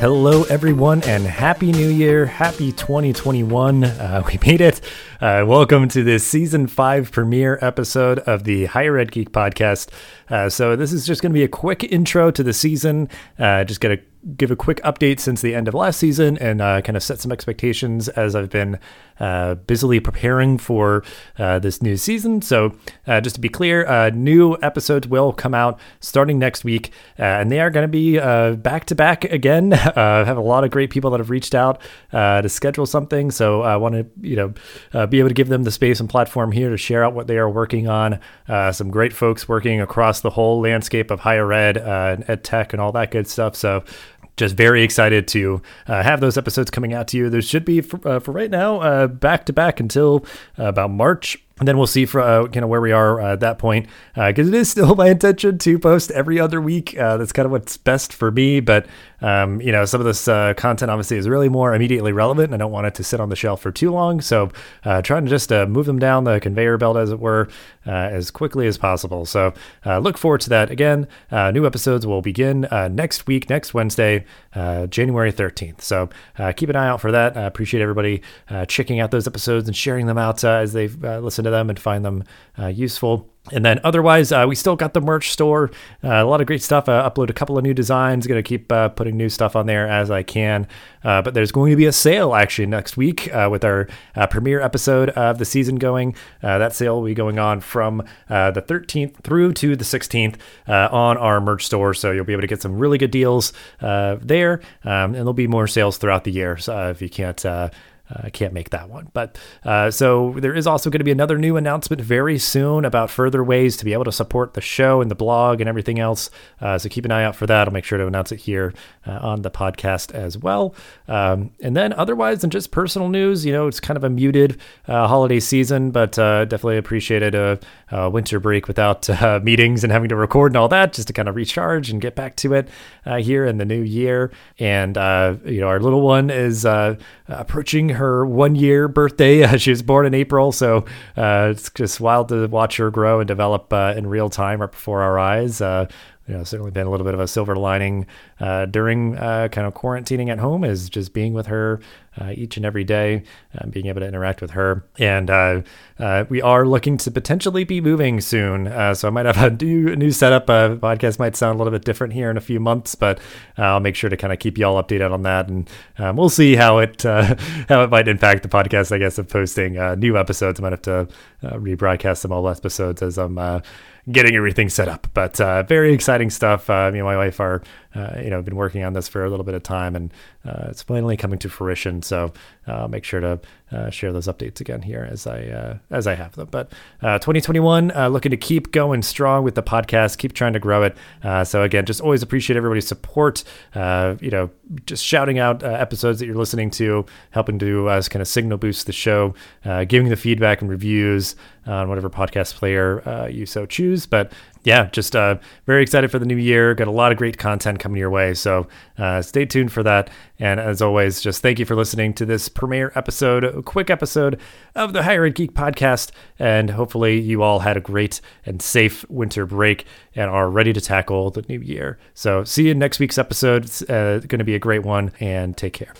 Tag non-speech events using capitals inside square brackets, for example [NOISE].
Hello, everyone, and Happy New Year. Happy 2021. Uh, [LAUGHS] we made it. Uh, welcome to this season five premiere episode of the Higher Ed Geek podcast. Uh, so, this is just going to be a quick intro to the season. Uh, just going to give a quick update since the end of last season and uh, kind of set some expectations as I've been uh, busily preparing for uh, this new season. So, uh, just to be clear, uh, new episodes will come out starting next week, uh, and they are going to be back to back again. [LAUGHS] I have a lot of great people that have reached out to schedule something, so I want to you know be able to give them the space and platform here to share out what they are working on. some great folks working across the whole landscape of higher ed and ed tech and all that good stuff. So just very excited to uh, have those episodes coming out to you. There should be for, uh, for right now uh, back to back until uh, about March and then we'll see for uh, kind of where we are uh, at that point because uh, it is still [LAUGHS] my intention to post every other week uh, that's kind of what's best for me but um, you know some of this uh, content obviously is really more immediately relevant and i don't want it to sit on the shelf for too long so uh, trying to just move them down the conveyor belt as it were as quickly as possible. So look forward to that. Again new episodes will begin next week next wednesday january 13th so keep an eye out for that. I appreciate everybody checking out those episodes and sharing them out as they listen to them and find them uh, useful. And then otherwise, uh, we still got the merch store. Uh, a lot of great stuff. I upload a couple of new designs. Going to keep uh, putting new stuff on there as I can. Uh, but there's going to be a sale actually next week uh, with our uh, premiere episode of the season going. that sale will be going on from the 13th through to the 16th on our merch store. So you'll be able to get some really good deals there. Um, and there'll be more sales throughout the year. So if you can't I uh, can't make that one. But uh, so there is also going to be another new announcement very soon about further ways to be able to support the show and the blog and everything else. Uh, so keep an eye out for that. I'll make sure to announce it here uh, on the podcast as well. Um, and then otherwise than just personal news, you know, it's kind of a muted uh, holiday season, but uh, definitely appreciated a, a, winter break without [LAUGHS] meetings and having to record and all that just to kind of recharge and get back to it here in the new year. And, you know, our little one is approaching her one year birthday. [LAUGHS] Uh, she was born in April, so uh, it's just wild to watch her grow and develop uh, in real time right before our eyes. You know, certainly been a little bit of a silver lining uh, during uh, kind of quarantining at home is just being with her uh, each and every day, uh, being able to interact with her. And uh, uh, we are looking to potentially be moving soon. so I might have a [LAUGHS] new, new setup. Uh, podcast might sound a little bit different here in a few months, but I'll make sure to kind of keep you all updated on that. And um, we'll see how it [LAUGHS] how it might impact the podcast, I guess, of posting new episodes. I might have to rebroadcast some old episodes as I'm getting everything set up. But uh, very exciting stuff. Uh, me and my wife are, uh, you know, been working on this for a little bit of time, and uh, it's finally coming to fruition. So I'll make sure to uh, share those updates again here as I uh, as I have them. But uh, 2021, uh, looking to keep going strong with the podcast, keep trying to grow it. so again, just always appreciate everybody's support. you know, just shouting out episodes that you're listening to, helping to us kind of signal boost the show, giving the feedback and reviews on whatever podcast player you so choose. But yeah, just uh, very excited for the new year. Got a lot of great content coming your way. So uh, stay tuned for that. And as always, just thank you for listening to this premiere episode, a quick episode of the Higher Ed Geek podcast. And hopefully, you all had a great and safe winter break and are ready to tackle the new year. So see you in next week's episode. It's uh, going to be a great one. And take care.